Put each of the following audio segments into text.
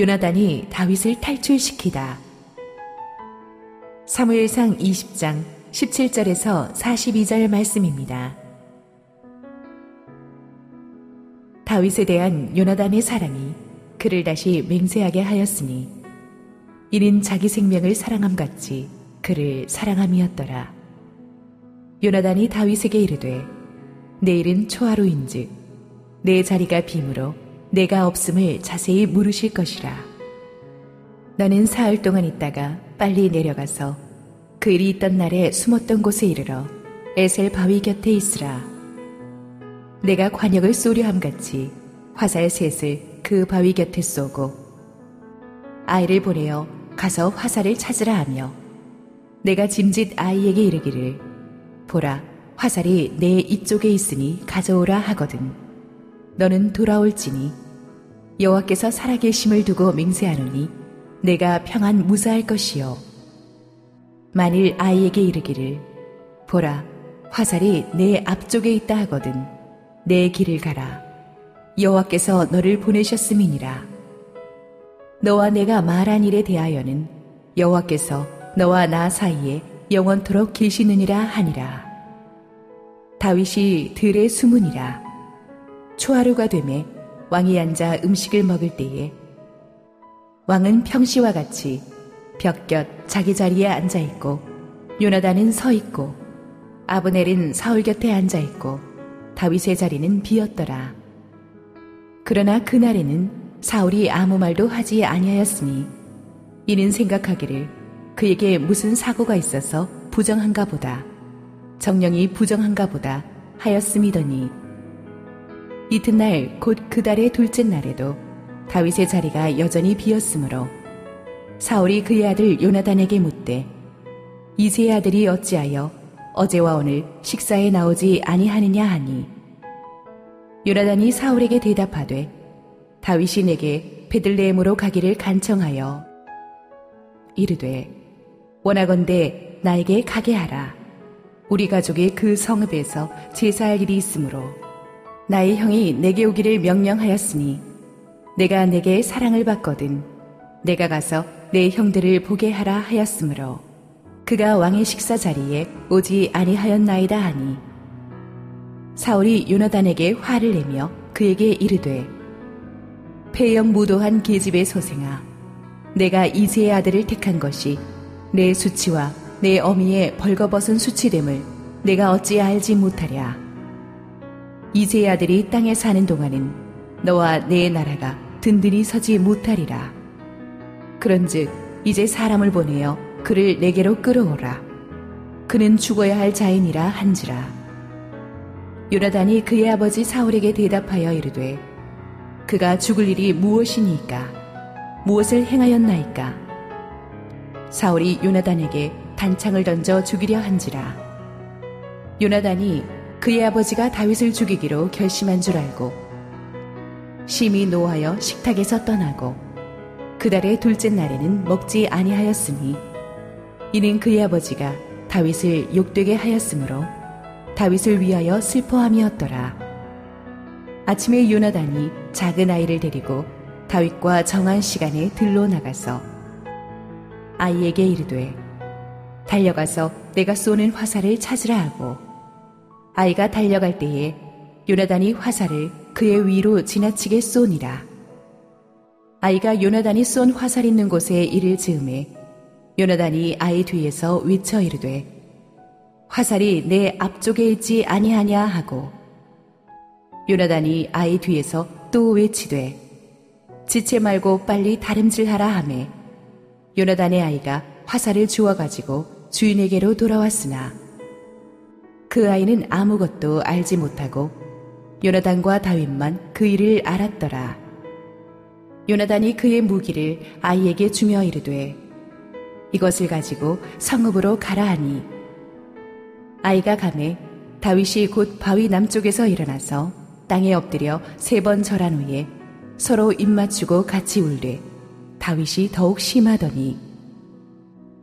요나단이 다윗을 탈출시키다. 사무엘상 20장 17절에서 42절 말씀입니다. 다윗에 대한 요나단의 사랑이 그를 다시 맹세하게 하였으니 이는 자기 생명을 사랑함 같이 그를 사랑함이었더라. 요나단이 다윗에게 이르되 내일은 초하루인즉 내 자리가 빔으로 내가 없음을 자세히 물으실 것이라. 너는 사흘 동안 있다가 빨리 내려가서 그 일이 있던 날에 숨었던 곳에 이르러 에셀 바위 곁에 있으라. 내가 관역을 쏘려 함같이 화살 셋을 그 바위 곁에 쏘고 아이를 보내어 가서 화살을 찾으라 하며 내가 짐짓 아이에게 이르기를 보라 화살이 내 이쪽에 있으니 가져오라 하거든 너는 돌아올지니 여호와께서 살아계심을 두고 맹세하노니 내가 평안 무사할 것이요. 만일 아이에게 이르기를 보라 화살이 내 앞쪽에 있다 하거든 내 길을 가라. 여호와께서 너를 보내셨음이니라. 너와 내가 말한 일에 대하여는 여호와께서 너와 나 사이에 영원토록 계시느니라 하니라. 다윗이 들의 수문이라 초하루가 되매 왕이 앉아 음식을 먹을 때에 왕은 평시와 같이 벽곁 자기 자리에 앉아 있고 요나단은 서 있고 아브넬은 사울 곁에 앉아 있고 다윗의 자리는 비었더라. 그러나 그날에는 사울이 아무 말도 하지 아니하였으니 이는 생각하기를 그에게 무슨 사고가 있어서 부정한가 보다 정령이 부정한가 보다 하였음이더니 이튿날 곧 그 달의 둘째 날에도 다윗의 자리가 여전히 비었으므로 사울이 그의 아들 요나단에게 묻되 이세의 아들이 어찌하여 어제와 오늘 식사에 나오지 아니하느냐 하니? 요나단이 사울에게 대답하되 다윗이 내게 베들레헴으로 가기를 간청하여 이르되 원하건대 나에게 가게 하라. 우리 가족이 그 성읍에서 제사할 일이 있으므로 나의 형이 내게 오기를 명령하였으니 내가 내게 사랑을 받거든 내가 가서 내 형들을 보게 하라 하였으므로 그가 왕의 식사 자리에 오지 아니하였나이다 하니 사울이 요나단에게 화를 내며 그에게 이르되 폐영 무도한 계집의 소생아 내가 이세의 아들을 택한 것이 내 수치와 내 어미의 벌거벗은 수치됨을 내가 어찌 알지 못하랴 이세의 아들이 땅에 사는 동안은 너와 내 나라가 든든히 서지 못하리라 그런즉 이제 사람을 보내어 그를 내게로 끌어오라. 그는 죽어야 할 자인이라 한지라. 요나단이 그의 아버지 사울에게 대답하여 이르되 그가 죽을 일이 무엇이니까 무엇을 행하였나이까 사울이 요나단에게 단창을 던져 죽이려 한지라 요나단이 그의 아버지가 다윗을 죽이기로 결심한 줄 알고 심히 노하여 식탁에서 떠나고 그 달의 둘째 날에는 먹지 아니하였으니 이는 그의 아버지가 다윗을 욕되게 하였으므로 다윗을 위하여 슬퍼함이었더라. 아침에 요나단이 작은 아이를 데리고 다윗과 정한 시간에 들로 나가서 아이에게 이르되 달려가서 내가 쏘는 화살을 찾으라 하고 아이가 달려갈 때에 요나단이 화살을 그의 위로 지나치게 쏘니라. 아이가 요나단이 쏜 화살 있는 곳에 이를 즈음에 요나단이 아이 뒤에서 외쳐 이르되 화살이 내 앞쪽에 있지 아니하냐 하고 요나단이 아이 뒤에서 또 외치되 지체 말고 빨리 다름질하라 하매 요나단의 아이가 화살을 주워 가지고 주인에게로 돌아왔으나 그 아이는 아무것도 알지 못하고 요나단과 다윗만 그 일을 알았더라. 요나단이 그의 무기를 아이에게 주며 이르되 이것을 가지고 성읍으로 가라 하니. 아이가 가매 다윗이 곧 바위 남쪽에서 일어나서 땅에 엎드려 세 번 절한 후에 서로 입 맞추고 같이 울되 다윗이 더욱 심하더니.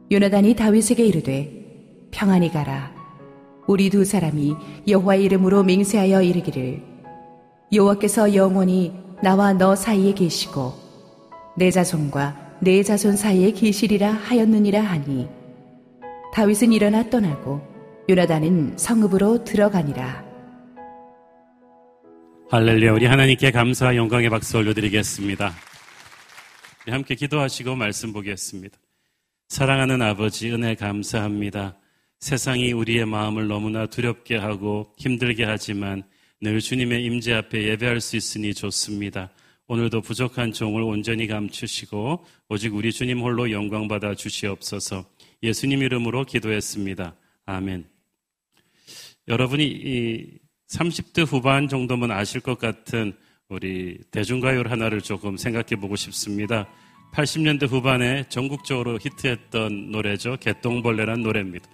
요나단이 다윗에게 이르되 평안히 가라 우리 두 사람이 여호와의 이름으로 맹세하여 이르기를 여호와께서 영원히 나와 너 사이에 계시고 내 자손과 내 자손 사이의 기실이라 하였느니라 하니 다윗은 일어나 떠나고 요나단은 성읍으로 들어가니라. 할렐루야 우리 하나님께 감사와 영광의 박수 올려드리겠습니다. 함께 기도하시고 말씀 보겠습니다. 사랑하는 아버지 은혜 감사합니다. 세상이 우리의 마음을 너무나 두렵게 하고 힘들게 하지만 늘 주님의 임재 앞에 예배할 수 있으니 좋습니다. 오늘도 부족한 종을 온전히 감추시고 오직 우리 주님 홀로 영광 받아 주시옵소서. 예수님 이름으로 기도했습니다. 아멘. 여러분이 이 30대 후반 정도면 아실 것 같은 우리 대중가요를 하나를 조금 생각해 보고 싶습니다. 80년대 후반에 전국적으로 히트했던 노래죠. 개똥벌레란 노래입니다.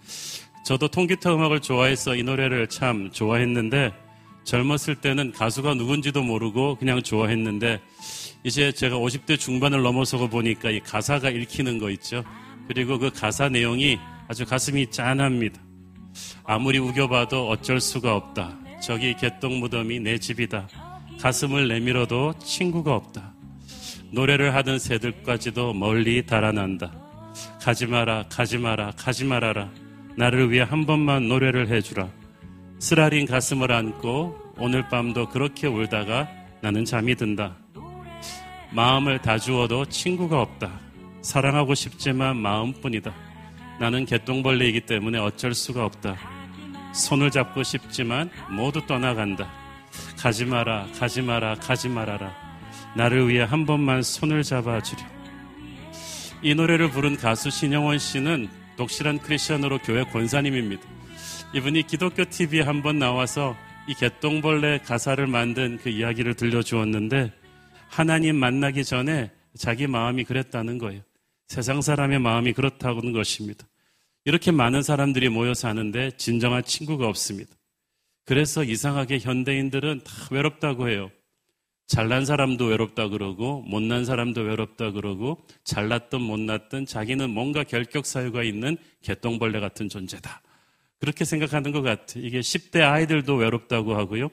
저도 통기타 음악을 좋아해서 이 노래를 참 좋아했는데 젊었을 때는 가수가 누군지도 모르고 그냥 좋아했는데 이제 제가 50대 중반을 넘어서고 보니까 이 가사가 읽히는 거 있죠. 그리고 그 가사 내용이 아주 가슴이 짠합니다. 아무리 우겨봐도 어쩔 수가 없다. 저기 개똥 무덤이 내 집이다. 가슴을 내밀어도 친구가 없다. 노래를 하던 새들까지도 멀리 달아난다. 가지 마라, 가지 마라, 가지 말아라. 나를 위해 한 번만 노래를 해주라. 쓰라린 가슴을 안고 오늘 밤도 그렇게 울다가 나는 잠이 든다. 마음을 다 주어도 친구가 없다. 사랑하고 싶지만 마음뿐이다. 나는 개똥벌레이기 때문에 어쩔 수가 없다. 손을 잡고 싶지만 모두 떠나간다. 가지 마라, 가지 마라, 가지 말아라. 나를 위해 한 번만 손을 잡아 주려. 이 노래를 부른 가수 신영원 씨는 독실한 크리스천으로 교회 권사님입니다. 이분이 기독교 TV에 한 번 나와서 이 개똥벌레 가사를 만든 그 이야기를 들려주었는데 하나님 만나기 전에 자기 마음이 그랬다는 거예요. 세상 사람의 마음이 그렇다는 것입니다. 이렇게 많은 사람들이 모여 사는데 진정한 친구가 없습니다. 그래서 이상하게 현대인들은 다 외롭다고 해요. 잘난 사람도 외롭다 그러고 못난 사람도 외롭다 그러고 잘났든 못났든 자기는 뭔가 결격 사유가 있는 개똥벌레 같은 존재다. 그렇게 생각하는 것 같아요. 이게 10대 아이들도 외롭다고 하고요.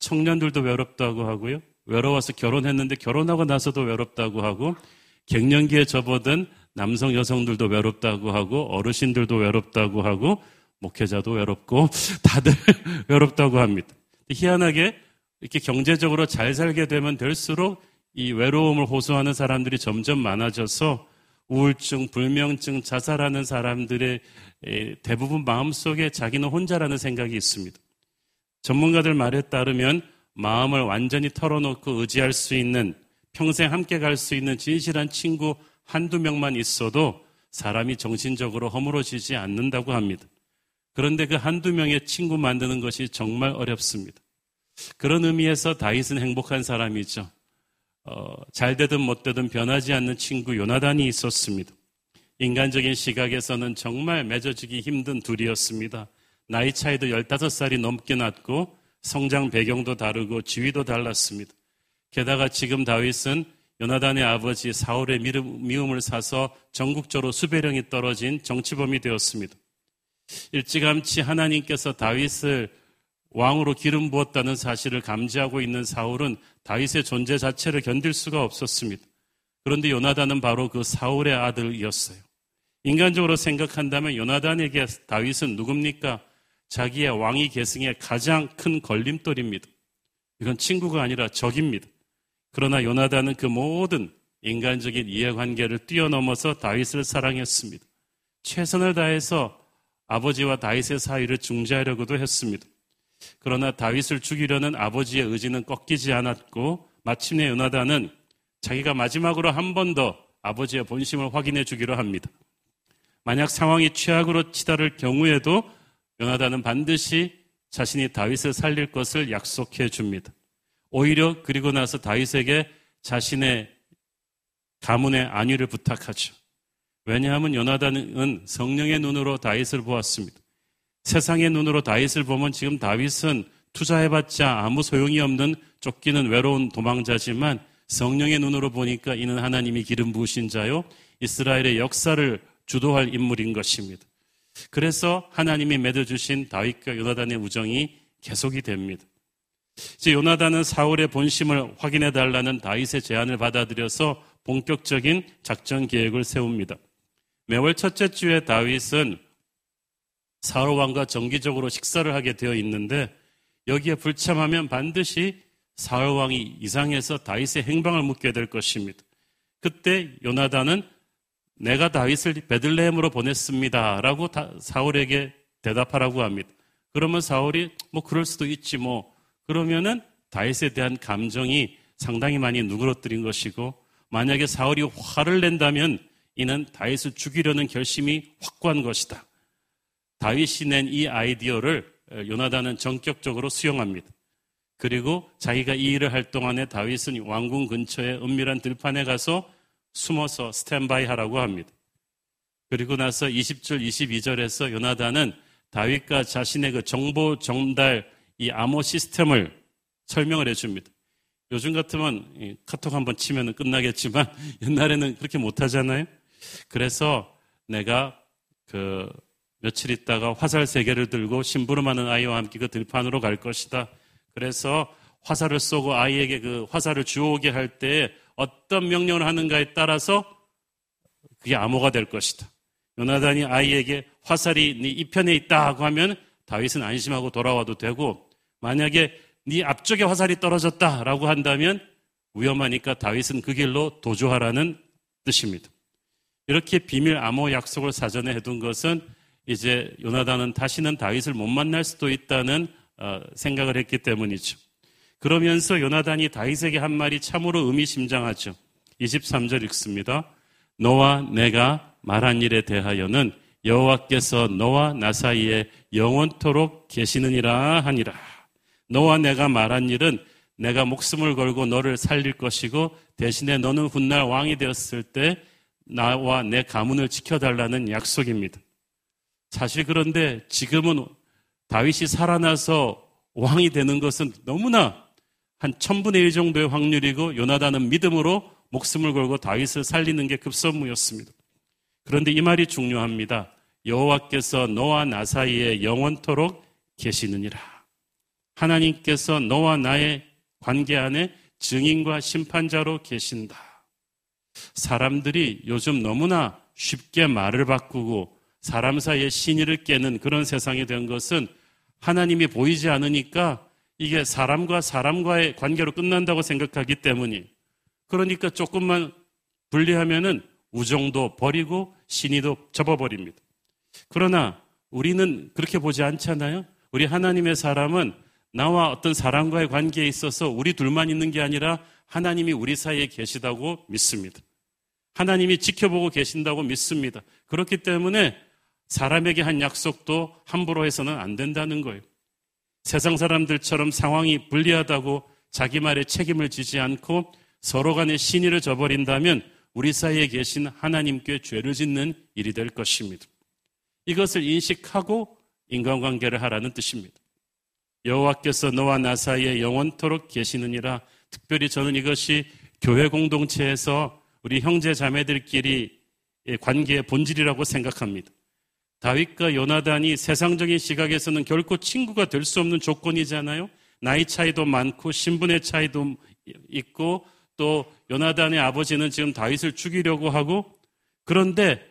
청년들도 외롭다고 하고요. 외로워서 결혼했는데 결혼하고 나서도 외롭다고 하고 갱년기에 접어든 남성 여성들도 외롭다고 하고 어르신들도 외롭다고 하고 목회자도 외롭고 다들 외롭다고 합니다. 희한하게 이렇게 경제적으로 잘 살게 되면 될수록 이 외로움을 호소하는 사람들이 점점 많아져서 우울증, 불면증, 자살하는 사람들의 대부분 마음속에 자기는 혼자라는 생각이 있습니다. 전문가들 말에 따르면 마음을 완전히 털어놓고 의지할 수 있는 평생 함께 갈 수 있는 진실한 친구 한두 명만 있어도 사람이 정신적으로 허물어지지 않는다고 합니다. 그런데 그 한두 명의 친구 만드는 것이 정말 어렵습니다. 그런 의미에서 다윗은 행복한 사람이죠. 어, 잘 되든 못 되든 변하지 않는 친구 요나단이 있었습니다. 인간적인 시각에서는 정말 맺어지기 힘든 둘이었습니다. 나이 차이도 15살이 넘게 났고 성장 배경도 다르고 지위도 달랐습니다. 게다가 지금 다윗은 요나단의 아버지 사울의 미움을 사서 전국적으로 수배령이 떨어진 정치범이 되었습니다. 일찌감치 하나님께서 다윗을 왕으로 기름 부었다는 사실을 감지하고 있는 사울은 다윗의 존재 자체를 견딜 수가 없었습니다. 그런데 요나단은 바로 그 사울의 아들이었어요. 인간적으로 생각한다면 요나단에게 다윗은 누굽니까? 자기의 왕위 계승의 가장 큰 걸림돌입니다. 이건 친구가 아니라 적입니다. 그러나 요나단은 그 모든 인간적인 이해관계를 뛰어넘어서 다윗을 사랑했습니다. 최선을 다해서 아버지와 다윗의 사이를 중재하려고도 했습니다. 그러나 다윗을 죽이려는 아버지의 의지는 꺾이지 않았고 마침내 요나단은 자기가 마지막으로 한 번 더 아버지의 본심을 확인해 주기로 합니다. 만약 상황이 최악으로 치달을 경우에도 요나단은 반드시 자신이 다윗을 살릴 것을 약속해 줍니다. 오히려 그리고 나서 다윗에게 자신의 가문의 안위를 부탁하죠. 왜냐하면 요나단은 성령의 눈으로 다윗을 보았습니다. 세상의 눈으로 다윗을 보면 지금 다윗은 투자해봤자 아무 소용이 없는 쫓기는 외로운 도망자지만 성령의 눈으로 보니까 이는 하나님이 기름 부으신 자요 이스라엘의 역사를 주도할 인물인 것입니다. 그래서 하나님이 맺어주신 다윗과 요나단의 우정이 계속이 됩니다. 이제 요나단은 사울의 본심을 확인해 달라는 다윗의 제안을 받아들여서 본격적인 작전 계획을 세웁니다. 매월 첫째 주에 다윗은 사울 왕과 정기적으로 식사를 하게 되어 있는데 여기에 불참하면 반드시 사울 왕이 이상해서 다윗의 행방을 묻게 될 것입니다. 그때 요나단은 내가 다윗을 베들레헴으로 보냈습니다라고 사울에게 대답하라고 합니다. 그러면 사울이 뭐 그럴 수도 있지 뭐 그러면은 다윗에 대한 감정이 상당히 많이 누그러뜨린 것이고 만약에 사울이 화를 낸다면 이는 다윗을 죽이려는 결심이 확고한 것이다. 다윗이 낸 이 아이디어를 요나단은 전격적으로 수용합니다. 그리고 자기가 이 일을 할 동안에 다윗은 왕궁 근처에 은밀한 들판에 가서 숨어서 스탠바이 하라고 합니다. 그리고 나서 20절, 22절에서 요나단은 다윗과 자신의 그 정보 전달 이 암호 시스템을 설명을 해줍니다. 요즘 같으면 카톡 한번 치면 끝나겠지만 옛날에는 그렇게 못하잖아요. 그래서 내가 그 며칠 있다가 화살 세 개를 들고 심부름하는 아이와 함께 그 들판으로 갈 것이다. 그래서 화살을 쏘고 아이에게 그 화살을 주오게 할 때 어떤 명령을 하는가에 따라서 그게 암호가 될 것이다. 요나단이 아이에게 화살이 네 이편에 있다고 하면 다윗은 안심하고 돌아와도 되고 만약에 네 앞쪽에 화살이 떨어졌다라고 한다면 위험하니까 다윗은 그 길로 도주하라는 뜻입니다. 이렇게 비밀 암호 약속을 사전에 해둔 것은 이제 요나단은 다시는 다윗을 못 만날 수도 있다는 어, 생각을 했기 때문이죠. 그러면서 요나단이 다윗에게 한 말이 참으로 의미심장하죠. 23절 읽습니다. 너와 내가 말한 일에 대하여는 여호와께서 너와 나 사이에 영원토록 계시느니라 하니라. 너와 내가 말한 일은 내가 목숨을 걸고 너를 살릴 것이고 대신에 너는 훗날 왕이 되었을 때 나와 내 가문을 지켜달라는 약속입니다. 사실 그런데 지금은 다윗이 살아나서 왕이 되는 것은 너무나 한 천분의 일 정도의 확률이고 요나단은 믿음으로 목숨을 걸고 다윗을 살리는 게 급선무였습니다. 그런데 이 말이 중요합니다. 여호와께서 너와 나 사이에 영원토록 계시느니라. 하나님께서 너와 나의 관계 안에 증인과 심판자로 계신다. 사람들이 요즘 너무나 쉽게 말을 바꾸고 사람 사이에 신의를 깨는 그런 세상이 된 것은 하나님이 보이지 않으니까 이게 사람과 사람과의 관계로 끝난다고 생각하기 때문이 그러니까 조금만 분리하면은 우정도 버리고 신의도 접어버립니다. 그러나 우리는 그렇게 보지 않잖아요. 우리 하나님의 사람은 나와 어떤 사람과의 관계에 있어서 우리 둘만 있는 게 아니라 하나님이 우리 사이에 계시다고 믿습니다. 하나님이 지켜보고 계신다고 믿습니다. 그렇기 때문에 사람에게 한 약속도 함부로 해서는 안 된다는 거예요. 세상 사람들처럼 상황이 불리하다고 자기 말에 책임을 지지 않고 서로 간의 신의를 저버린다면 우리 사이에 계신 하나님께 죄를 짓는 일이 될 것입니다. 이것을 인식하고 인간관계를 하라는 뜻입니다. 여호와께서 너와 나 사이에 영원토록 계시느니라. 특별히 저는 이것이 교회 공동체에서 우리 형제 자매들끼리 관계의 본질이라고 생각합니다. 다윗과 요나단이 세상적인 시각에서는 결코 친구가 될 수 없는 조건이잖아요. 나이 차이도 많고 신분의 차이도 있고 또 요나단의 아버지는 지금 다윗을 죽이려고 하고 그런데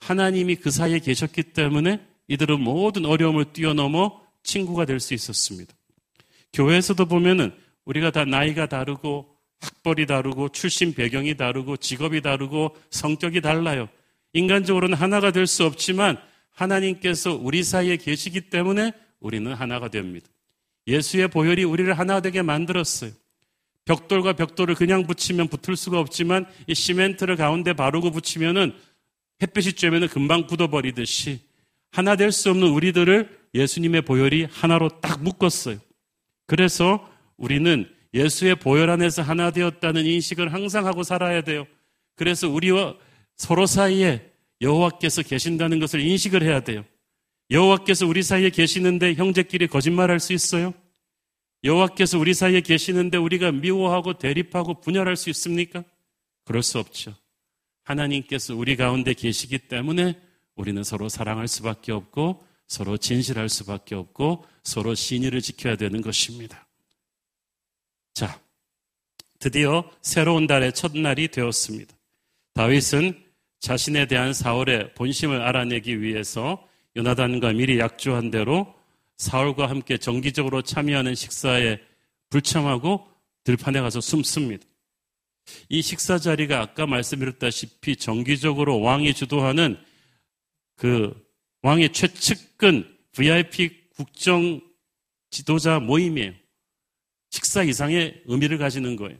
하나님이 그 사이에 계셨기 때문에 이들은 모든 어려움을 뛰어넘어 친구가 될 수 있었습니다. 교회에서도 보면은 우리가 다 나이가 다르고 학벌이 다르고 출신 배경이 다르고 직업이 다르고 성격이 달라요. 인간적으로는 하나가 될 수 없지만 하나님께서 우리 사이에 계시기 때문에 우리는 하나가 됩니다. 예수의 보혈이 우리를 하나 되게 만들었어요. 벽돌과 벽돌을 그냥 붙이면 붙을 수가 없지만 이 시멘트를 가운데 바르고 붙이면은 햇빛이 쬐면은 금방 굳어버리듯이 하나 될 수 없는 우리들을 예수님의 보혈이 하나로 딱 묶었어요. 그래서 우리는 예수의 보혈 안에서 하나 되었다는 인식을 항상 하고 살아야 돼요. 그래서 우리와 서로 사이에 여호와께서 계신다는 것을 인식을 해야 돼요. 여호와께서 우리 사이에 계시는데 형제끼리 거짓말할 수 있어요? 여호와께서 우리 사이에 계시는데 우리가 미워하고 대립하고 분열할 수 있습니까? 그럴 수 없죠. 하나님께서 우리 가운데 계시기 때문에 우리는 서로 사랑할 수밖에 없고 서로 진실할 수밖에 없고 서로 신의를 지켜야 되는 것입니다. 자, 드디어 새로운 달의 첫날이 되었습니다. 다윗은 자신에 대한 사울의 본심을 알아내기 위해서 요나단과 미리 약조한 대로 사울과 함께 정기적으로 참여하는 식사에 불참하고 들판에 가서 숨습니다. 이 식사 자리가 아까 말씀드렸다시피 정기적으로 왕이 주도하는 그 왕의 최측근 VIP 국정 지도자 모임이에요. 식사 이상의 의미를 가지는 거예요.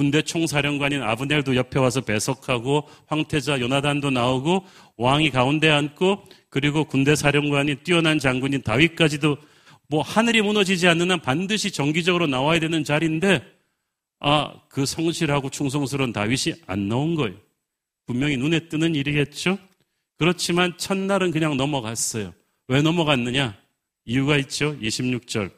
군대 총사령관인 아브넬도 옆에 와서 배석하고 황태자 요나단도 나오고 왕이 가운데 앉고 그리고 군대 사령관이 뛰어난 장군인 다윗까지도 뭐 하늘이 무너지지 않는 한 반드시 정기적으로 나와야 되는 자리인데 아, 그 성실하고 충성스러운 다윗이 안 나온 거예요. 분명히 눈에 뜨는 일이겠죠? 그렇지만 첫날은 그냥 넘어갔어요. 왜 넘어갔느냐? 이유가 있죠. 26절.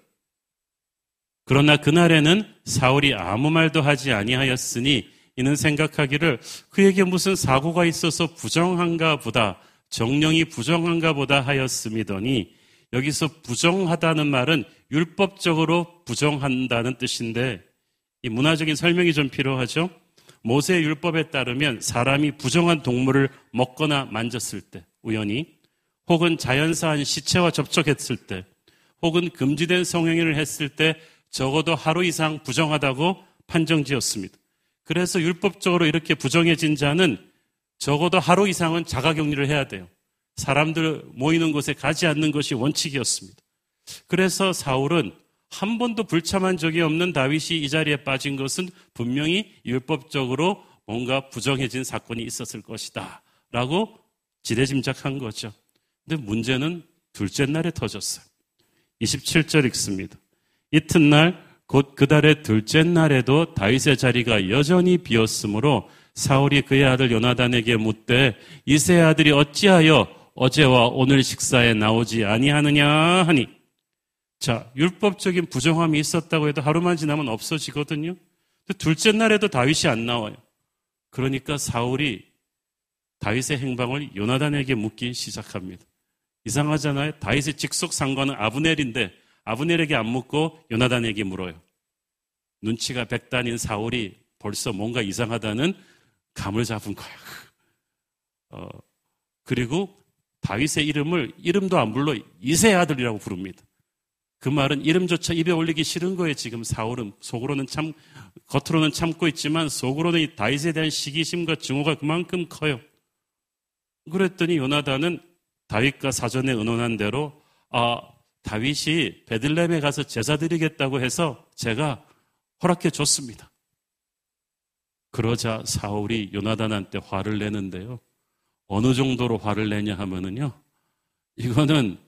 그러나 그날에는 사울이 아무 말도 하지 아니하였으니 이는 생각하기를 그에게 무슨 사고가 있어서 부정한가 보다 정령이 부정한가 보다 하였음이더니 여기서 부정하다는 말은 율법적으로 부정한다는 뜻인데 이 문화적인 설명이 좀 필요하죠. 모세 율법에 따르면 사람이 부정한 동물을 먹거나 만졌을 때 우연히 혹은 자연사한 시체와 접촉했을 때 혹은 금지된 성행위를 했을 때 적어도 하루 이상 부정하다고 판정 지었습니다. 그래서 율법적으로 이렇게 부정해진 자는 적어도 하루 이상은 자가 격리를 해야 돼요. 사람들 모이는 곳에 가지 않는 것이 원칙이었습니다. 그래서 사울은 한 번도 불참한 적이 없는 다윗이 이 자리에 빠진 것은 분명히 율법적으로 뭔가 부정해진 사건이 있었을 것이다. 라고 지레짐작한 거죠. 근데 문제는 둘째 날에 터졌어요. 27절 읽습니다. 이튿날 곧 그 달의 둘째 날에도 다윗의 자리가 여전히 비었으므로 사울이 그의 아들 요나단에게 묻되 이세 아들이 어찌하여 어제와 오늘 식사에 나오지 아니하느냐 하니 자 율법적인 부정함이 있었다고 해도 하루만 지나면 없어지거든요. 둘째 날에도 다윗이 안 나와요. 그러니까 사울이 다윗의 행방을 요나단에게 묻기 시작합니다. 이상하잖아요. 다윗의 직속 상관은 아브넬인데 아브넬에게 안 묻고 요나단에게 물어요. 눈치가 백단인 사울이 벌써 뭔가 이상하다는 감을 잡은 거야. 어, 그리고 다윗의 이름을 이름도 안 불러 이세 아들이라고 부릅니다. 그 말은 이름조차 입에 올리기 싫은 거예요. 지금 사울은 속으로는 참 겉으로는 참고 있지만 속으로는 이 다윗에 대한 시기심과 증오가 그만큼 커요. 그랬더니 요나단은 다윗과 사전에 의논한 대로 아 다윗이 베들렘에 가서 제사 드리겠다고 해서 제가 허락해 줬습니다. 그러자 사울이 요나단한테 화를 내는데요. 어느 정도로 화를 내냐 하면은요. 이거는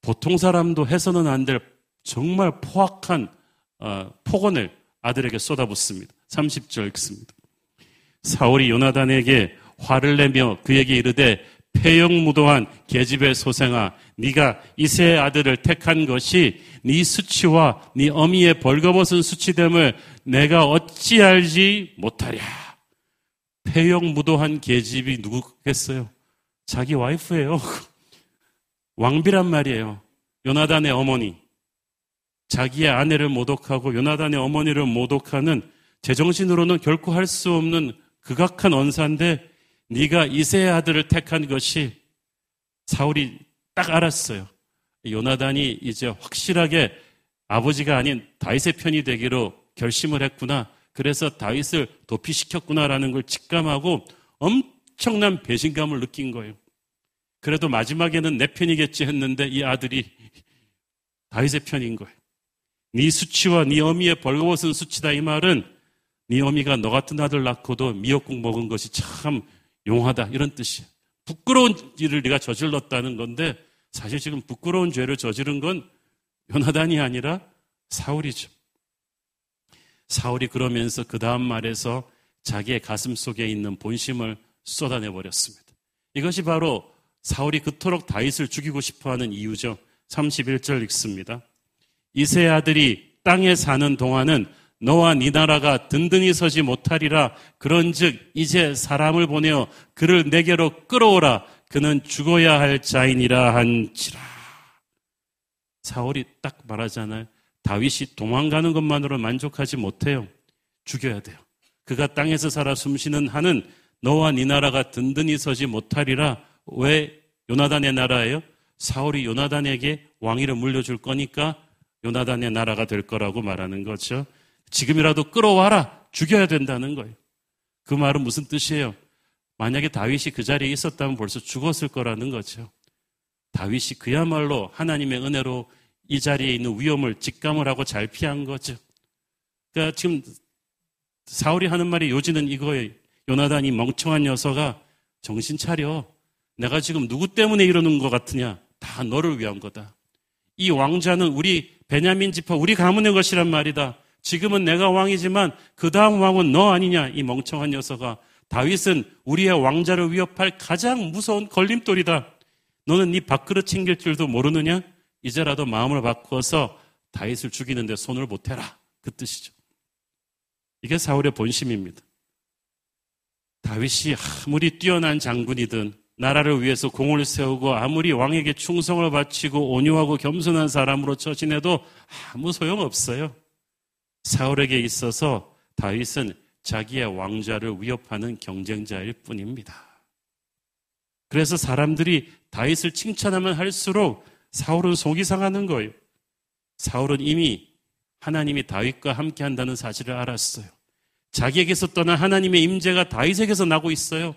보통 사람도 해서는 안 될 정말 포악한 어, 폭언을 아들에게 쏟아붓습니다. 30절 읽습니다. 사울이 요나단에게 화를 내며 그에게 이르되 폐영무도한 계집의 소생아 네가 이세의 아들을 택한 것이 네 수치와 네 어미의 벌거벗은 수치됨을 내가 어찌 알지 못하랴. 폐영무도한 계집이 누구겠어요? 자기 와이프예요. 왕비란 말이에요. 요나단의 어머니. 자기의 아내를 모독하고 요나단의 어머니를 모독하는 제정신으로는 결코 할 수 없는 극악한 언사인데 네가 이세의 아들을 택한 것이 사울이 딱 알았어요. 요나단이 이제 확실하게 아버지가 아닌 다윗의 편이 되기로 결심을 했구나. 그래서 다윗을 도피시켰구나라는 걸 직감하고 엄청난 배신감을 느낀 거예요. 그래도 마지막에는 내 편이겠지 했는데 이 아들이 다윗의 편인 거예요. 네 수치와 네 어미의 벌거벗은 수치다 이 말은 네 어미가 너 같은 아들 낳고도 미역국 먹은 것이 참 용하다 이런 뜻이에요. 부끄러운 일을 네가 저질렀다는 건데 사실 지금 부끄러운 죄를 저지른 건 요나단이 아니라 사울이죠. 사울이 그러면서 그 다음 말에서 자기의 가슴 속에 있는 본심을 쏟아내 버렸습니다. 이것이 바로 사울이 그토록 다윗을 죽이고 싶어 하는 이유죠. 31절 읽습니다. 이세 아들이 땅에 사는 동안은 너와 네 나라가 든든히 서지 못하리라. 그런즉 이제 사람을 보내어 그를 내게로 끌어오라. 그는 죽어야 할 자인이라 한지라. 사울이 딱 말하잖아요. 다윗이 도망가는 것만으로 만족하지 못해요. 죽여야 돼요. 그가 땅에서 살아 숨쉬는 한은 너와 네 나라가 든든히 서지 못하리라. 왜 요나단의 나라예요? 사울이 요나단에게 왕위를 물려줄 거니까 요나단의 나라가 될 거라고 말하는 거죠. 지금이라도 끌어와라. 죽여야 된다는 거예요. 그 말은 무슨 뜻이에요? 만약에 다윗이 그 자리에 있었다면 벌써 죽었을 거라는 거죠. 다윗이 그야말로 하나님의 은혜로 이 자리에 있는 위험을 직감을 하고 잘 피한 거죠. 그러니까 지금 사울이 하는 말이 요지는 이거예요. 요나단이 멍청한 녀석아 정신 차려. 내가 지금 누구 때문에 이러는 것 같으냐? 다 너를 위한 거다. 이 왕자는 우리 베냐민 지파 우리 가문의 것이란 말이다. 지금은 내가 왕이지만 그 다음 왕은 너 아니냐? 이 멍청한 녀석아. 다윗은 우리의 왕자를 위협할 가장 무서운 걸림돌이다. 너는 네 밥그릇 챙길 줄도 모르느냐? 이제라도 마음을 바꾸어서 다윗을 죽이는데 손을 못해라. 그 뜻이죠. 이게 사울의 본심입니다. 다윗이 아무리 뛰어난 장군이든 나라를 위해서 공을 세우고 아무리 왕에게 충성을 바치고 온유하고 겸손한 사람으로 처신해도 아무 소용 없어요. 사울에게 있어서 다윗은 자기의 왕자를 위협하는 경쟁자일 뿐입니다. 그래서 사람들이 다윗을 칭찬하면 할수록 사울은 속이 상하는 거예요. 사울은 이미 하나님이 다윗과 함께 한다는 사실을 알았어요. 자기에게서 떠난 하나님의 임재가 다윗에게서 나고 있어요.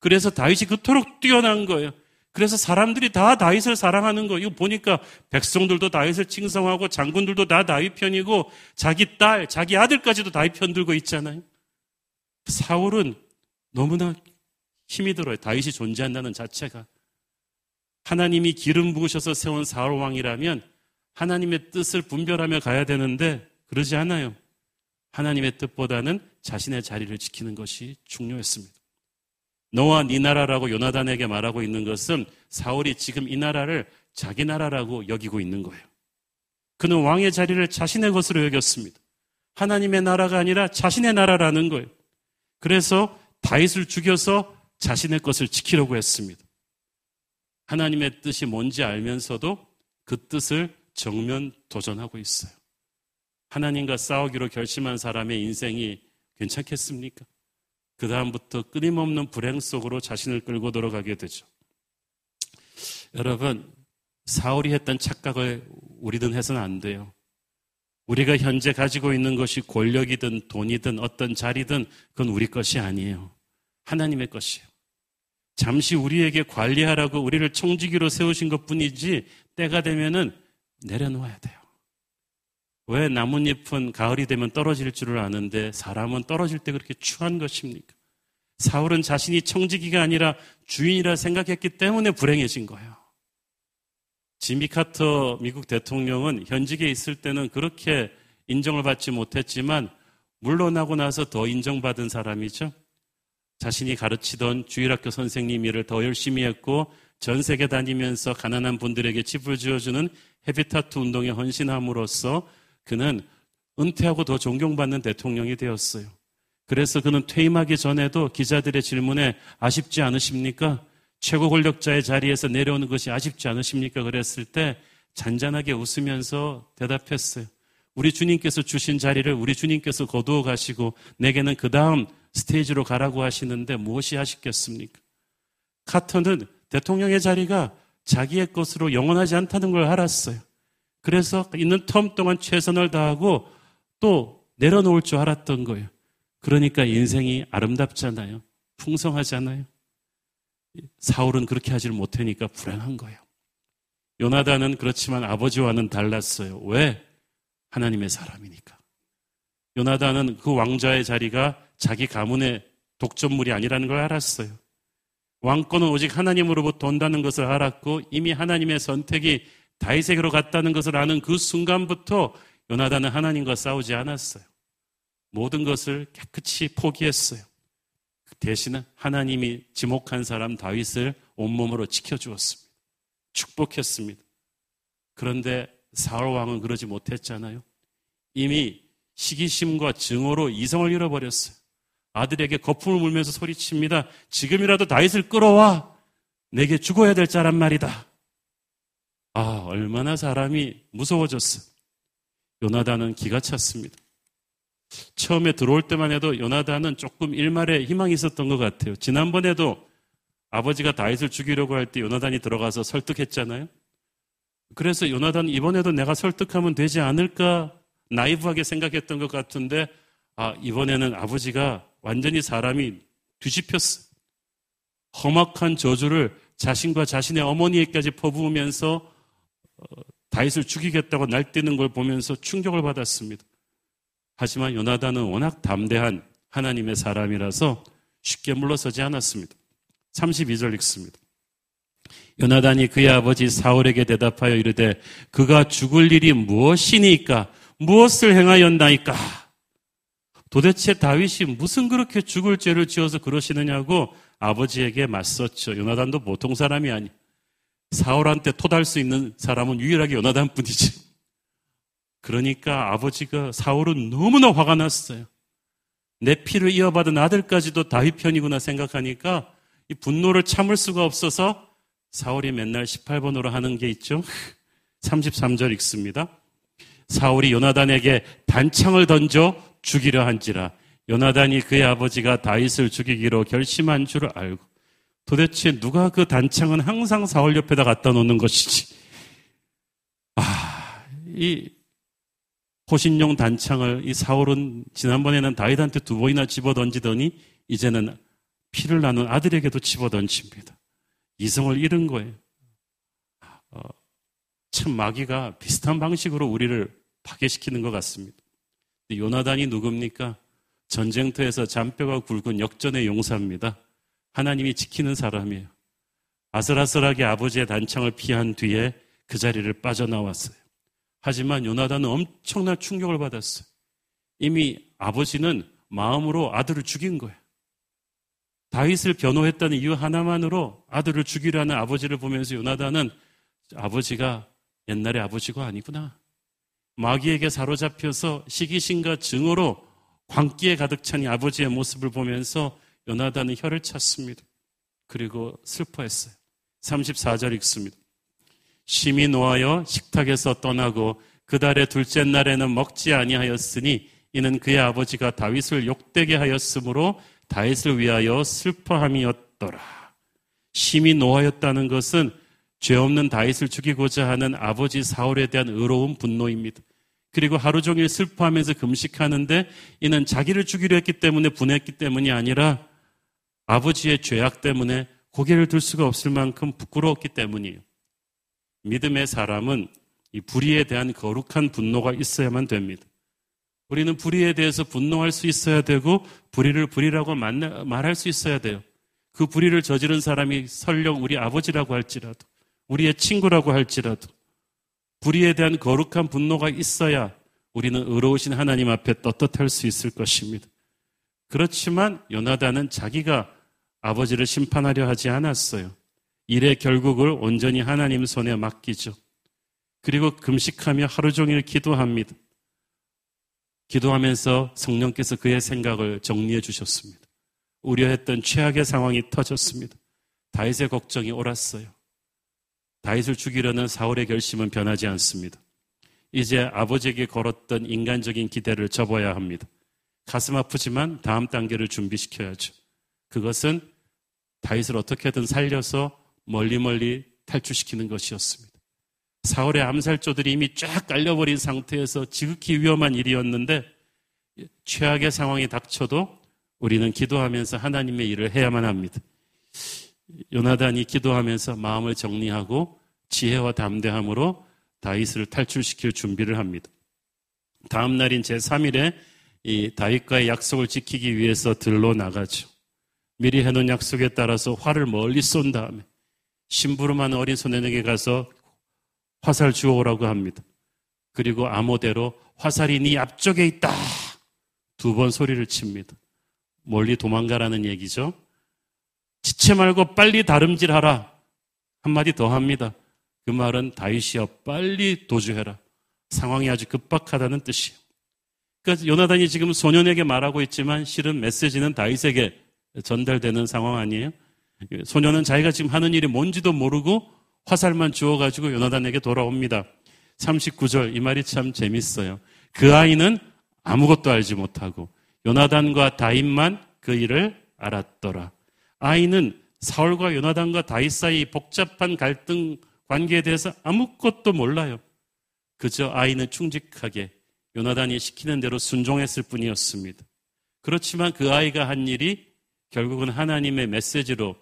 그래서 다윗이 그토록 뛰어난 거예요. 그래서 사람들이 다 다윗을 사랑하는 거예요. 이거 보니까 백성들도 다윗을 칭송하고 장군들도 다 다윗 편이고 자기 딸, 자기 아들까지도 다윗 편 들고 있잖아요. 사울은 너무나 힘이 들어요. 다윗이 존재한다는 자체가. 하나님이 기름 부으셔서 세운 사울 왕이라면 하나님의 뜻을 분별하며 가야 되는데 그러지 않아요. 하나님의 뜻보다는 자신의 자리를 지키는 것이 중요했습니다. 너와 네 나라라고 요나단에게 말하고 있는 것은 사울이 지금 이 나라를 자기 나라라고 여기고 있는 거예요. 그는 왕의 자리를 자신의 것으로 여겼습니다. 하나님의 나라가 아니라 자신의 나라라는 거예요. 그래서 다윗을 죽여서 자신의 것을 지키려고 했습니다. 하나님의 뜻이 뭔지 알면서도 그 뜻을 정면 도전하고 있어요. 하나님과 싸우기로 결심한 사람의 인생이 괜찮겠습니까? 그다음부터 끊임없는 불행 속으로 자신을 끌고 들어가게 되죠. 여러분, 사울이 했던 착각을 우리든 해서는 안 돼요. 우리가 현재 가지고 있는 것이 권력이든 돈이든 어떤 자리든 그건 우리 것이 아니에요. 하나님의 것이에요. 잠시 우리에게 관리하라고 우리를 청지기로 세우신 것 뿐이지 때가 되면은 내려놓아야 돼요. 왜 나뭇잎은 가을이 되면 떨어질 줄을 아는데 사람은 떨어질 때 그렇게 추한 것입니까? 사울은 자신이 청지기가 아니라 주인이라 생각했기 때문에 불행해진 거예요. 지미 카터 미국 대통령은 현직에 있을 때는 그렇게 인정을 받지 못했지만 물러나고 나서 더 인정받은 사람이죠. 자신이 가르치던 주일학교 선생님 일을 더 열심히 했고 전 세계 다니면서 가난한 분들에게 집을 지어주는 헤비타트 운동에 헌신함으로써 그는 은퇴하고 더 존경받는 대통령이 되었어요. 그래서 그는 퇴임하기 전에도 기자들의 질문에 아쉽지 않으십니까? 최고 권력자의 자리에서 내려오는 것이 아쉽지 않으십니까? 그랬을 때 잔잔하게 웃으면서 대답했어요. 우리 주님께서 주신 자리를 우리 주님께서 거두어 가시고 내게는 그 다음 스테이지로 가라고 하시는데 무엇이 아쉽겠습니까? 카터는 대통령의 자리가 자기의 것으로 영원하지 않다는 걸 알았어요. 그래서 있는 텀 동안 최선을 다하고 또 내려놓을 줄 알았던 거예요. 그러니까 인생이 아름답잖아요. 풍성하잖아요. 사울은 그렇게 하지를 못하니까 불행한 거예요. 요나단은 그렇지만 아버지와는 달랐어요. 왜? 하나님의 사람이니까. 요나단은 그 왕자의 자리가 자기 가문의 독점물이 아니라는 걸 알았어요. 왕권은 오직 하나님으로부터 온다는 것을 알았고 이미 하나님의 선택이 다윗에게로 갔다는 것을 아는 그 순간부터 요나단은 하나님과 싸우지 않았어요. 모든 것을 깨끗이 포기했어요. 그 대신에 하나님이 지목한 사람 다윗을 온몸으로 지켜주었습니다. 축복했습니다. 그런데 사울 왕은 그러지 못했잖아요. 이미 시기심과 증오로 이성을 잃어버렸어요. 아들에게 거품을 물면서 소리칩니다. 지금이라도 다윗을 끌어와. 내게 죽어야 될 자란 말이다. 아, 얼마나 사람이 무서워졌어. 요나단은 기가 찼습니다. 처음에 들어올 때만 해도 요나단은 조금 일말에 희망이 있었던 것 같아요. 지난번에도 아버지가 다윗을 죽이려고 할 때 요나단이 들어가서 설득했잖아요. 그래서 요나단 이번에도 내가 설득하면 되지 않을까 나이브하게 생각했던 것 같은데 아 이번에는 아버지가 완전히 사람이 뒤집혔어. 험악한 저주를 자신과 자신의 어머니에까지 퍼부으면서 어, 다윗을 죽이겠다고 날뛰는 걸 보면서 충격을 받았습니다. 하지만 요나단은 워낙 담대한 하나님의 사람이라서 쉽게 물러서지 않았습니다. 32절 읽습니다. 요나단이 그의 아버지 사울에게 대답하여 이르되 그가 죽을 일이 무엇이니까 무엇을 행하였나이까 도대체 다윗이 무슨 그렇게 죽을 죄를 지어서 그러시느냐고 아버지에게 맞섰죠. 요나단도 보통 사람이 아니. 사울한테 토달 수 있는 사람은 유일하게 요나단 뿐이지. 그러니까 아버지가 사울은 너무나 화가 났어요. 내 피를 이어받은 아들까지도 다윗 편이구나 생각하니까 이 분노를 참을 수가 없어서 사울이 맨날 18번으로 하는 게 있죠. 33절 읽습니다. 사울이 요나단에게 단창을 던져 죽이려 한지라 요나단이 그의 아버지가 다윗을 죽이기로 결심한 줄 알고 도대체 누가 그 단창은 항상 사울 옆에다 갖다 놓는 것이지? 아, 이 호신용 단창을 이 사울은 지난번에는 다윗한테 두 번이나 집어 던지더니 이제는 피를 나눈 아들에게도 집어 던집니다. 이성을 잃은 거예요. 어, 참 마귀가 비슷한 방식으로 우리를 파괴시키는 것 같습니다. 요나단이 누굽니까? 전쟁터에서 잔뼈가 굵은 역전의 용사입니다. 하나님이 지키는 사람이에요. 아슬아슬하게 아버지의 단창을 피한 뒤에 그 자리를 빠져나왔어요. 하지만 요나단은 엄청난 충격을 받았어요. 이미 아버지는 마음으로 아들을 죽인 거예요. 다윗을 변호했다는 이유 하나만으로 아들을 죽이려는 아버지를 보면서 요나단은 아버지가 옛날의 아버지가 아니구나. 마귀에게 사로잡혀서 시기심과 증오로 광기에 가득 찬 아버지의 모습을 보면서 요나단은 혀를 찼습니다. 그리고 슬퍼했어요. 34절 읽습니다. 심히 노하여 식탁에서 떠나고 그 달의 둘째 날에는 먹지 아니하였으니 이는 그의 아버지가 다윗을 욕되게 하였으므로 다윗을 위하여 슬퍼함이었더라. 심히 노하였다는 것은 죄 없는 다윗을 죽이고자 하는 아버지 사울에 대한 의로운 분노입니다. 그리고 하루 종일 슬퍼하면서 금식하는데 이는 자기를 죽이려 했기 때문에 분했기 때문이 아니라 아버지의 죄악 때문에 고개를 들 수가 없을 만큼 부끄러웠기 때문이에요. 믿음의 사람은 이 불의에 대한 거룩한 분노가 있어야만 됩니다. 우리는 불의에 대해서 분노할 수 있어야 되고 불의를 불의라고 말할 수 있어야 돼요. 그 불의를 저지른 사람이 설령 우리 아버지라고 할지라도 우리의 친구라고 할지라도 불의에 대한 거룩한 분노가 있어야 우리는 의로우신 하나님 앞에 떳떳할 수 있을 것입니다. 그렇지만 요나단은 자기가 아버지를 심판하려 하지 않았어요. 일의 결국을 온전히 하나님 손에 맡기죠. 그리고 금식하며 하루 종일 기도합니다. 기도하면서 성령께서 그의 생각을 정리해 주셨습니다. 우려했던 최악의 상황이 터졌습니다. 다윗의 걱정이 옳았어요. 다윗을 죽이려는 사울의 결심은 변하지 않습니다. 이제 아버지에게 걸었던 인간적인 기대를 접어야 합니다. 가슴 아프지만 다음 단계를 준비시켜야죠. 그것은 다윗을 어떻게든 살려서 멀리 멀리 탈출시키는 것이었습니다. 사울의 암살조들이 이미 쫙 깔려버린 상태에서 지극히 위험한 일이었는데 최악의 상황이 닥쳐도 우리는 기도하면서 하나님의 일을 해야만 합니다. 요나단이 기도하면서 마음을 정리하고 지혜와 담대함으로 다윗을 탈출시킬 준비를 합니다. 다음 날인 제3일에 이 다윗과의 약속을 지키기 위해서 들러 나가죠. 미리 해놓은 약속에 따라서 활을 멀리 쏜 다음에 심부름한 어린 소년에게 가서 화살 주워오라고 합니다. 그리고 암호대로 화살이 네 앞쪽에 있다. 두 번 소리를 칩니다. 멀리 도망가라는 얘기죠. 지체 말고 빨리 다름질하라. 한마디 더 합니다. 그 말은 다윗이여 빨리 도주해라. 상황이 아주 급박하다는 뜻이에요. 그러니까 요나단이 지금 소년에게 말하고 있지만 실은 메시지는 다윗에게 전달되는 상황 아니에요? 소년은 자기가 지금 하는 일이 뭔지도 모르고 화살만 주워가지고 요나단에게 돌아옵니다. 39절 이 말이 참 재밌어요. 그 아이는 아무것도 알지 못하고 요나단과 다윗만 그 일을 알았더라. 아이는 사울과 요나단과 다윗 사이 복잡한 갈등 관계에 대해서 아무것도 몰라요. 그저 아이는 충직하게 요나단이 시키는 대로 순종했을 뿐이었습니다. 그렇지만 그 아이가 한 일이 결국은 하나님의 메시지로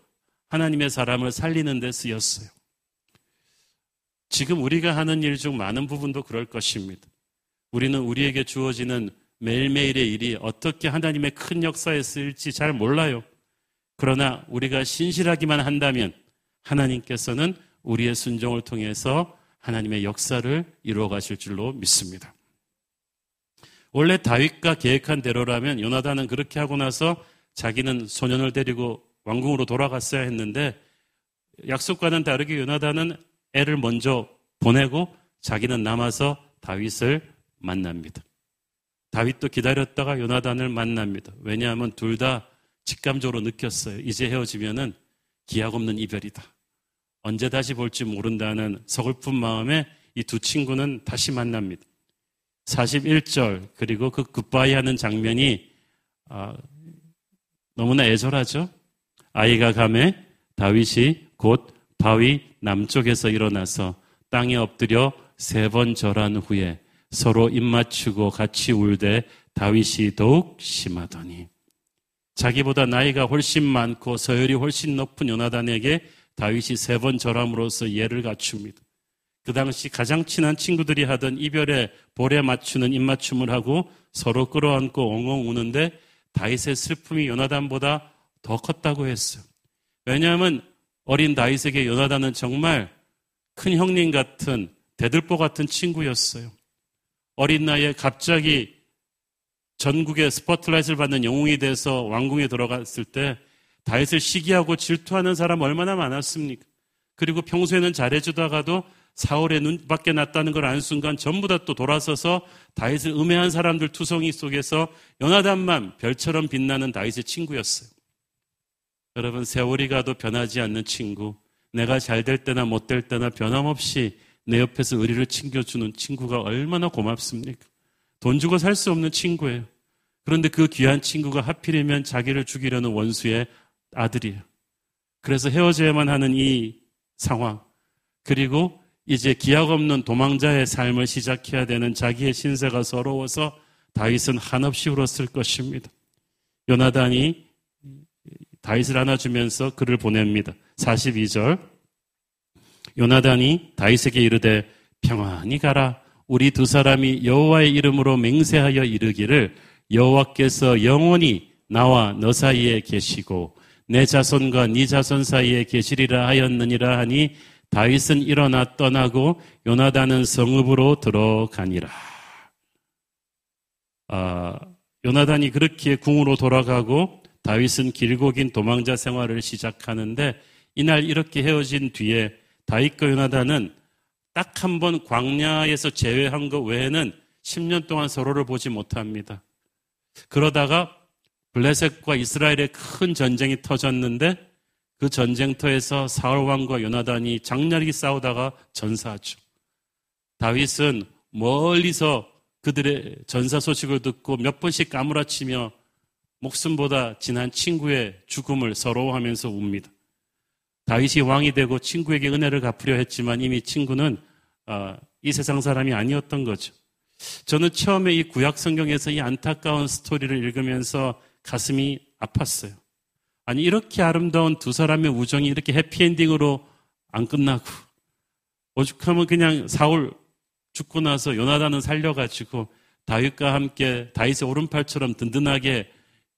하나님의 사람을 살리는 데 쓰였어요. 지금 우리가 하는 일 중 많은 부분도 그럴 것입니다. 우리는 우리에게 주어지는 매일매일의 일이 어떻게 하나님의 큰 역사에 쓰일지 잘 몰라요. 그러나 우리가 신실하기만 한다면 하나님께서는 우리의 순종을 통해서 하나님의 역사를 이루어 가실 줄로 믿습니다. 원래 다윗과 계획한 대로라면 요나단은 그렇게 하고 나서 자기는 소년을 데리고 왕궁으로 돌아갔어야 했는데 약속과는 다르게 요나단은 애를 먼저 보내고 자기는 남아서 다윗을 만납니다. 다윗도 기다렸다가 요나단을 만납니다. 왜냐하면 둘 다 직감적으로 느꼈어요. 이제 헤어지면은 기약 없는 이별이다. 언제 다시 볼지 모른다는 서글픈 마음에 이 두 친구는 다시 만납니다. 41절 그리고 그 굿바이 하는 장면이 아, 너무나 애절하죠. 아이가 감에 다윗이 곧 바위 남쪽에서 일어나서 땅에 엎드려 세 번 절한 후에 서로 입맞추고 같이 울되 다윗이 더욱 심하더니 자기보다 나이가 훨씬 많고 서열이 훨씬 높은 요나단에게 다윗이 세 번 절함으로써 예를 갖춥니다. 그 당시 가장 친한 친구들이 하던 이별에 볼에 맞추는 입맞춤을 하고 서로 끌어안고 엉엉 우는데 다윗의 슬픔이 요나단보다 더 컸다고 했어요. 왜냐하면 어린 다윗에게 요나단은 정말 큰 형님 같은 대들보 같은 친구였어요. 어린 나이에 갑자기 전국의 스포트라이트를 받는 영웅이 돼서 왕궁에 들어갔을 때 다윗을 시기하고 질투하는 사람 얼마나 많았습니까? 그리고 평소에는 잘해주다가도 사울의 눈 밖에 났다는 걸 안 순간 전부 다 또 돌아서서 다윗을 음해한 사람들 투성이 속에서 연하단만 별처럼 빛나는 다윗의 친구였어요. 여러분 세월이 가도 변하지 않는 친구, 내가 잘 될 때나 못 될 때나 변함없이 내 옆에서 의리를 챙겨주는 친구가 얼마나 고맙습니까? 돈 주고 살 수 없는 친구예요. 그런데 그 귀한 친구가 하필이면 자기를 죽이려는 원수의 아들이에요. 그래서 헤어져야만 하는 이 상황, 그리고 이제 기약 없는 도망자의 삶을 시작해야 되는 자기의 신세가 서러워서 다윗은 한없이 울었을 것입니다. 요나단이 다윗을 안아주면서 그를 보냅니다. 42절. 요나단이 다윗에게 이르되 평안히 가라. 우리 두 사람이 여호와의 이름으로 맹세하여 이르기를 여호와께서 영원히 나와 너 사이에 계시고 내 자손과 네 자손 사이에 계시리라 하였느니라 하니 다윗은 일어나 떠나고 요나단은 성읍으로 들어가니라. 아, 요나단이 그렇게 궁으로 돌아가고 다윗은 길고 긴 도망자 생활을 시작하는데 이날 이렇게 헤어진 뒤에 다윗과 요나단은 딱 한 번 광야에서 제외한 것 외에는 10년 동안 서로를 보지 못합니다. 그러다가 블레셋과 이스라엘의 큰 전쟁이 터졌는데 그 전쟁터에서 사울 왕과 요나단이 장렬히 싸우다가 전사하죠. 다윗은 멀리서 그들의 전사 소식을 듣고 몇 번씩 까무라치며 목숨보다 진한 친구의 죽음을 서러워하면서 웁니다. 다윗이 왕이 되고 친구에게 은혜를 갚으려 했지만 이미 친구는 어, 이 세상 사람이 아니었던 거죠. 저는 처음에 이 구약 성경에서 이 안타까운 스토리를 읽으면서 가슴이 아팠어요. 아니 이렇게 아름다운 두 사람의 우정이 이렇게 해피엔딩으로 안 끝나고 오죽하면 그냥 사울 죽고 나서 요나단은 살려가지고 다윗과 함께 다윗의 오른팔처럼 든든하게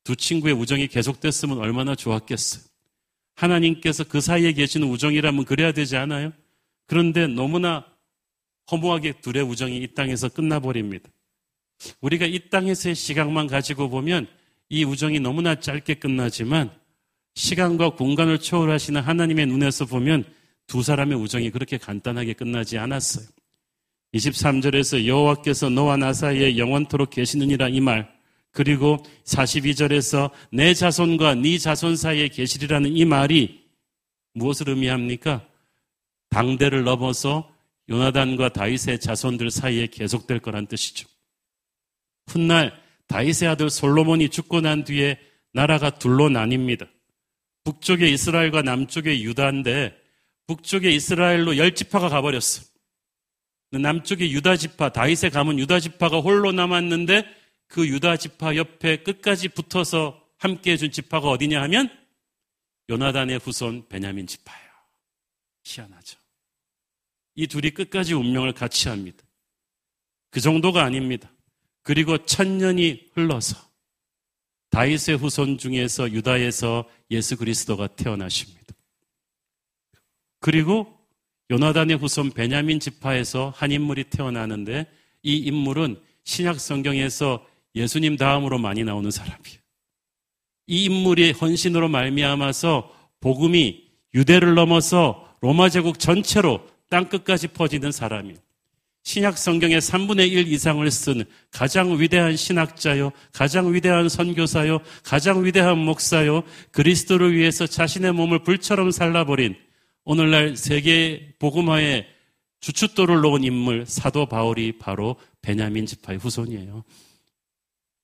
두 친구의 우정이 계속됐으면 얼마나 좋았겠어요. 하나님께서 그 사이에 계시는 우정이라면 그래야 되지 않아요? 그런데 너무나 허무하게 둘의 우정이 이 땅에서 끝나버립니다. 우리가 이 땅에서의 시각만 가지고 보면 이 우정이 너무나 짧게 끝나지만 시간과 공간을 초월하시는 하나님의 눈에서 보면 두 사람의 우정이 그렇게 간단하게 끝나지 않았어요. 23절에서 여호와께서 너와 나 사이에 영원토록 계시느니라 이 말, 그리고 42절에서 내 자손과 네 자손 사이에 계시리라는 이 말이 무엇을 의미합니까? 당대를 넘어서 요나단과 다윗의 자손들 사이에 계속될 거란 뜻이죠. 훗날 다윗의 아들 솔로몬이 죽고 난 뒤에 나라가 둘로 나뉩니다. 북쪽에 이스라엘과 남쪽에 유다인데 북쪽에 이스라엘로 열 지파가 가버렸어. 남쪽에 유다 지파, 다윗의 가문 유다 지파가 홀로 남았는데 그 유다 지파 옆에 끝까지 붙어서 함께 해준 지파가 어디냐 하면 요나단의 후손 베냐민 지파예요. 희한하죠. 이 둘이 끝까지 운명을 같이 합니다. 그 정도가 아닙니다. 그리고 천년이 흘러서 다윗의 후손 중에서 유다에서 예수 그리스도가 태어나십니다. 그리고 요나단의 후손 베냐민 지파에서 한 인물이 태어나는데 이 인물은 신약 성경에서 예수님 다음으로 많이 나오는 사람이에요. 이 인물의 헌신으로 말미암아서 복음이 유대를 넘어서 로마 제국 전체로 땅 끝까지 퍼지는 사람이에요. 신약 성경의 3분의 1 이상을 쓴 가장 위대한 신학자요, 가장 위대한 선교사요, 가장 위대한 목사요, 그리스도를 위해서 자신의 몸을 불처럼 살라버린 오늘날 세계 복음화의 주춧돌을 놓은 인물 사도 바울이 바로 베냐민 지파의 후손이에요.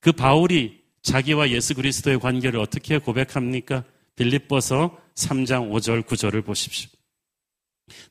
그 바울이 자기와 예수 그리스도의 관계를 어떻게 고백합니까? 빌립보서 3장 5절 9절을 보십시오.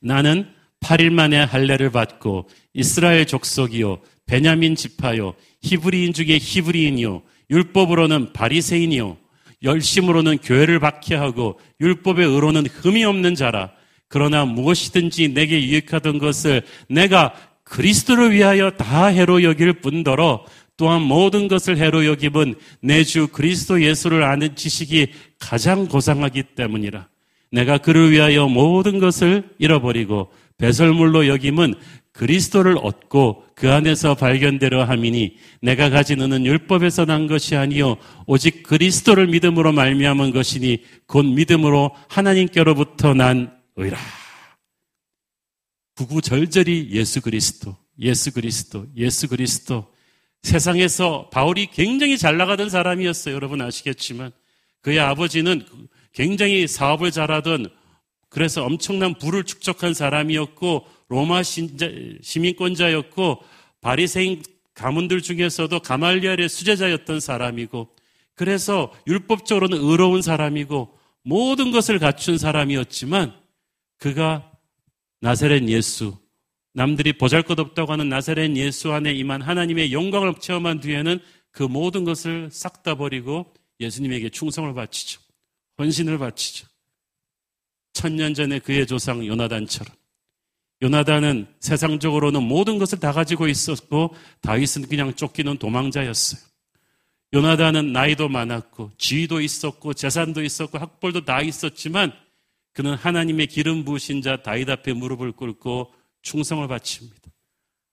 나는 8일 만에 할례를 받고 이스라엘 족속이요 베냐민 지파요 히브리인 중에 히브리인이요 율법으로는 바리새인이요 열심으로는 교회를 박해하고 율법의 의로는 흠이 없는 자라 그러나 무엇이든지 내게 유익하던 것을 내가 그리스도를 위하여 다 해로 여길 뿐더러 또한 모든 것을 해로 여김은 내 주 그리스도 예수를 아는 지식이 가장 고상하기 때문이라. 내가 그를 위하여 모든 것을 잃어버리고 배설물로 여김은 그리스도를 얻고 그 안에서 발견되려 함이니 내가 가진 은은 율법에서 난 것이 아니요 오직 그리스도를 믿음으로 말미암은 것이니 곧 믿음으로 하나님께로부터 난 의라. 구구절절히 예수 그리스도, 예수 그리스도, 예수 그리스도. 세상에서 바울이 굉장히 잘 나가던 사람이었어요. 여러분 아시겠지만 그의 아버지는 굉장히 사업을 잘하던 그래서 엄청난 부를 축적한 사람이었고 로마 신자, 시민권자였고 바리새인 가문들 중에서도 가말리엘의 수제자였던 사람이고 그래서 율법적으로는 의로운 사람이고 모든 것을 갖춘 사람이었지만 그가 나사렛 예수 남들이 보잘것없다고 하는 나사렛 예수 안에 임한 하나님의 영광을 체험한 뒤에는 그 모든 것을 싹 다 버리고 예수님에게 충성을 바치죠. 헌신을 바치죠. 천년 전에 그의 조상 요나단처럼. 요나단은 세상적으로는 모든 것을 다 가지고 있었고 다윗은 그냥 쫓기는 도망자였어요. 요나단은 나이도 많았고 지위도 있었고 재산도 있었고 학벌도 다 있었지만 그는 하나님의 기름 부으신 자 다윗 앞에 무릎을 꿇고 충성을 바칩니다.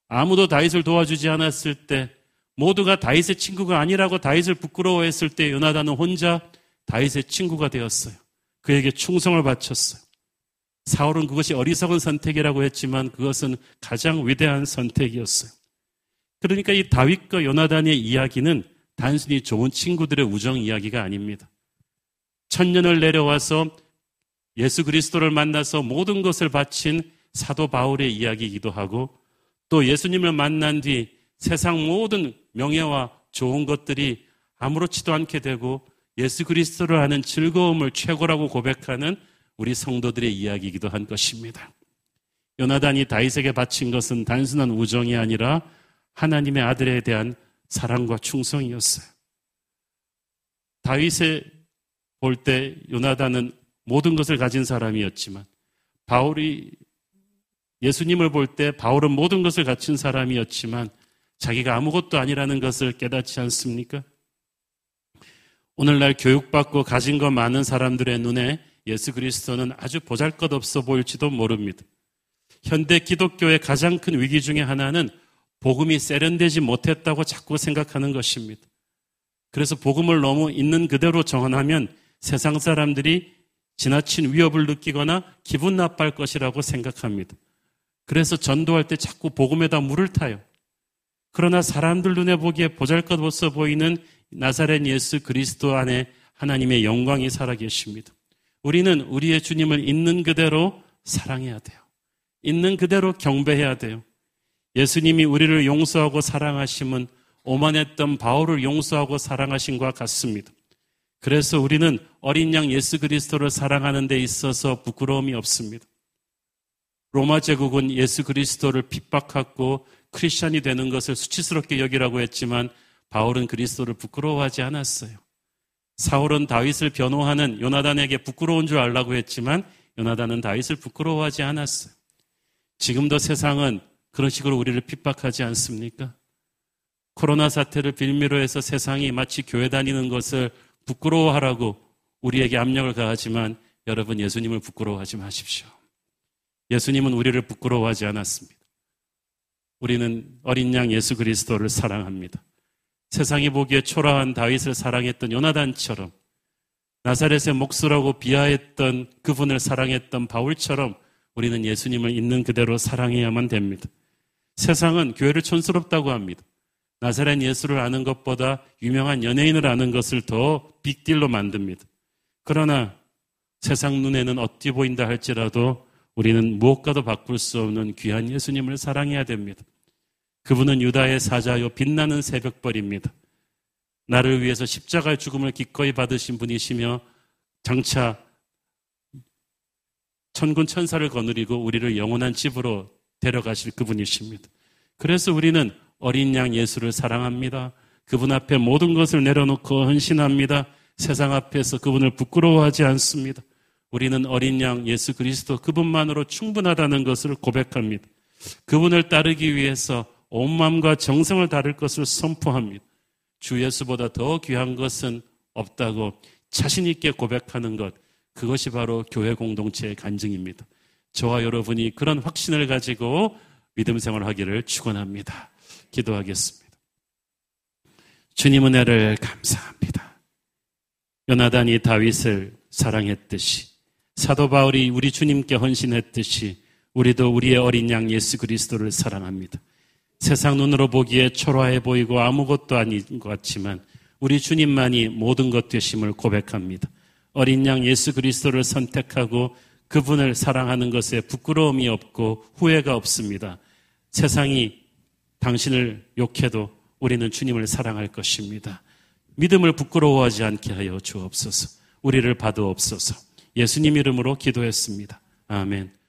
아무도 다윗을 도와주지 않았을 때 모두가 다윗의 친구가 아니라고 다윗을 부끄러워했을 때 요나단은 혼자 다윗의 친구가 되었어요. 그에게 충성을 바쳤어요. 사울은 그것이 어리석은 선택이라고 했지만 그것은 가장 위대한 선택이었어요. 그러니까 이 다윗과 요나단의 이야기는 단순히 좋은 친구들의 우정 이야기가 아닙니다. 천년을 내려와서 예수 그리스도를 만나서 모든 것을 바친 사도 바울의 이야기이기도 하고 또 예수님을 만난 뒤 세상 모든 명예와 좋은 것들이 아무렇지도 않게 되고 예수 그리스도를 아는 즐거움을 최고라고 고백하는 우리 성도들의 이야기이기도 한 것입니다. 요나단이 다윗에게 바친 것은 단순한 우정이 아니라 하나님의 아들에 대한 사랑과 충성이었어요. 다윗의 볼 때 요나단은 모든 것을 가진 사람이었지만 바울이 예수님을 볼 때 바울은 모든 것을 갖춘 사람이었지만 자기가 아무것도 아니라는 것을 깨닫지 않습니까? 오늘날 교육받고 가진 것 많은 사람들의 눈에 예수 그리스도는 아주 보잘 것 없어 보일지도 모릅니다. 현대 기독교의 가장 큰 위기 중의 하나는 복음이 세련되지 못했다고 자꾸 생각하는 것입니다. 그래서 복음을 너무 있는 그대로 정언하면 세상 사람들이 지나친 위협을 느끼거나 기분 나빠할 것이라고 생각합니다. 그래서 전도할 때 자꾸 복음에다 물을 타요. 그러나 사람들 눈에 보기에 보잘것 없어 보이는 나사렛 예수 그리스도 안에 하나님의 영광이 살아계십니다. 우리는 우리의 주님을 있는 그대로 사랑해야 돼요. 있는 그대로 경배해야 돼요. 예수님이 우리를 용서하고 사랑하심은 오만했던 바울을 용서하고 사랑하신 것 같습니다. 그래서 우리는 어린 양 예수 그리스도를 사랑하는 데 있어서 부끄러움이 없습니다. 로마 제국은 예수 그리스도를 핍박하고 크리스천이 되는 것을 수치스럽게 여기라고 했지만 바울은 그리스도를 부끄러워하지 않았어요. 사울은 다윗을 변호하는 요나단에게 부끄러운 줄 알라고 했지만 요나단은 다윗을 부끄러워하지 않았어요. 지금도 세상은 그런 식으로 우리를 핍박하지 않습니까? 코로나 사태를 빌미로 해서 세상이 마치 교회 다니는 것을 부끄러워하라고 우리에게 압력을 가하지만 여러분 예수님을 부끄러워하지 마십시오. 예수님은 우리를 부끄러워하지 않았습니다. 우리는 어린 양 예수 그리스도를 사랑합니다. 세상이 보기에 초라한 다윗을 사랑했던 요나단처럼 나사렛의 목수라고 비하했던 그분을 사랑했던 바울처럼 우리는 예수님을 있는 그대로 사랑해야만 됩니다. 세상은 교회를 촌스럽다고 합니다. 나사렛 예수를 아는 것보다 유명한 연예인을 아는 것을 더 빅딜로 만듭니다. 그러나 세상 눈에는 어찌 보인다 할지라도 우리는 무엇과도 바꿀 수 없는 귀한 예수님을 사랑해야 됩니다. 그분은 유다의 사자요 빛나는 새벽벌입니다. 나를 위해서 십자가의 죽음을 기꺼이 받으신 분이시며 장차 천군 천사를 거느리고 우리를 영원한 집으로 데려가실 그분이십니다. 그래서 우리는 어린 양 예수를 사랑합니다. 그분 앞에 모든 것을 내려놓고 헌신합니다. 세상 앞에서 그분을 부끄러워하지 않습니다. 우리는 어린 양 예수 그리스도 그분만으로 충분하다는 것을 고백합니다. 그분을 따르기 위해서 온 마음과 정성을 다를 것을 선포합니다. 주 예수보다 더 귀한 것은 없다고 자신 있게 고백하는 것 그것이 바로 교회 공동체의 간증입니다. 저와 여러분이 그런 확신을 가지고 믿음 생활하기를 축원합니다. 기도하겠습니다. 주님 은혜를 감사합니다. 요나단이 다윗을 사랑했듯이 사도 바울이 우리 주님께 헌신했듯이 우리도 우리의 어린 양 예수 그리스도를 사랑합니다. 세상 눈으로 보기에 초라해 보이고 아무것도 아닌 것 같지만 우리 주님만이 모든 것 되심을 고백합니다. 어린 양 예수 그리스도를 선택하고 그분을 사랑하는 것에 부끄러움이 없고 후회가 없습니다. 세상이 당신을 욕해도 우리는 주님을 사랑할 것입니다. 믿음을 부끄러워하지 않게 하여 주옵소서. 우리를 받아옵소서. 예수님 이름으로 기도했습니다. 아멘.